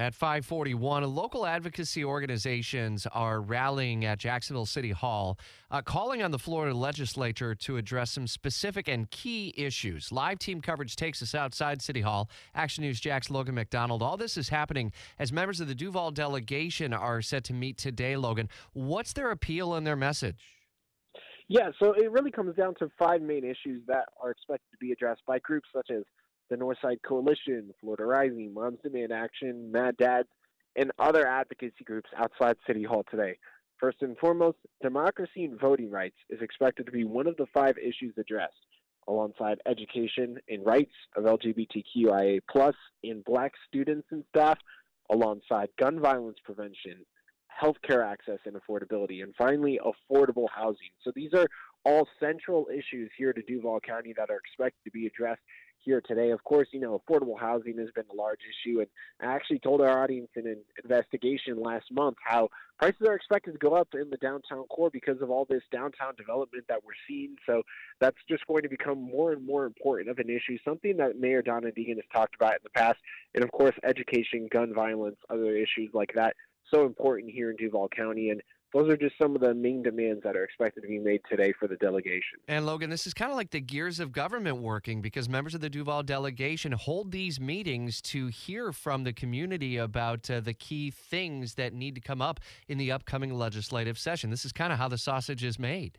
At 541, local advocacy organizations are rallying at Jacksonville City Hall, uh, calling on the Florida legislature to address some specific and key issues. Live team coverage takes us outside City Hall. Action News Jax Logan MacDonald. All this is happening as members of the Duval delegation are set to meet today, Logan. What's their appeal and their message? Yeah, so it really comes down to five main issues that are expected to be addressed by groups such as the Northside Coalition, Florida Rising, Moms Demand Action, Mad Dads, and other advocacy groups outside City Hall today. First and foremost, democracy and voting rights is expected to be one of the five issues addressed, alongside education and rights of LGBTQIA plus and black students and staff, alongside gun violence prevention, healthcare access and affordability, and finally, affordable housing. So these are all central issues here to Duval County that are expected to be addressed here today. Of course, you know, affordable housing has been a large issue, and I actually told our audience in an investigation last month how prices are expected to go up in the downtown core because of all this downtown development that we're seeing. So that's just going to become more and more important of an issue, something that Mayor Donna Deegan has talked about in the past, and of course, education, gun violence, other issues like that. So important here in Duval County, and those are just some of the main demands that are expected to be made today for the delegation. And Logan, this is kind of like the gears of government working because members of the Duval delegation hold these meetings to hear from the community about uh, the key things that need to come up in the upcoming legislative session. This is kind of how the sausage is made.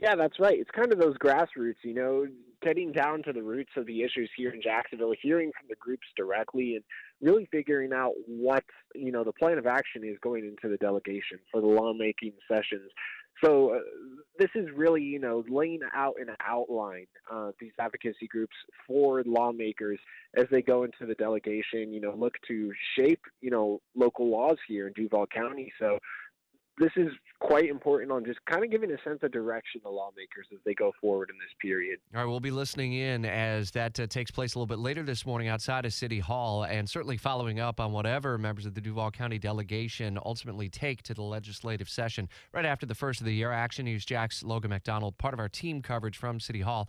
Yeah, that's right. It's kind of those grassroots, you know, getting down to the roots of the issues here in Jacksonville, hearing from the groups directly, and really figuring out what you know the plan of action is going into the delegation for the lawmaking sessions. So uh, this is really you know laying out an outline uh, these advocacy groups for lawmakers as they go into the delegation. You know, look to shape you know local laws here in Duval County. So this is quite important on just kind of giving a sense of direction to lawmakers as they go forward in this period. All right, we'll be listening in as that uh, takes place a little bit later this morning outside of City Hall, and certainly following up on whatever members of the Duval County delegation ultimately take to the legislative session right after the first of the year. Action News Jax Logan MacDonald, part of our team coverage from City Hall.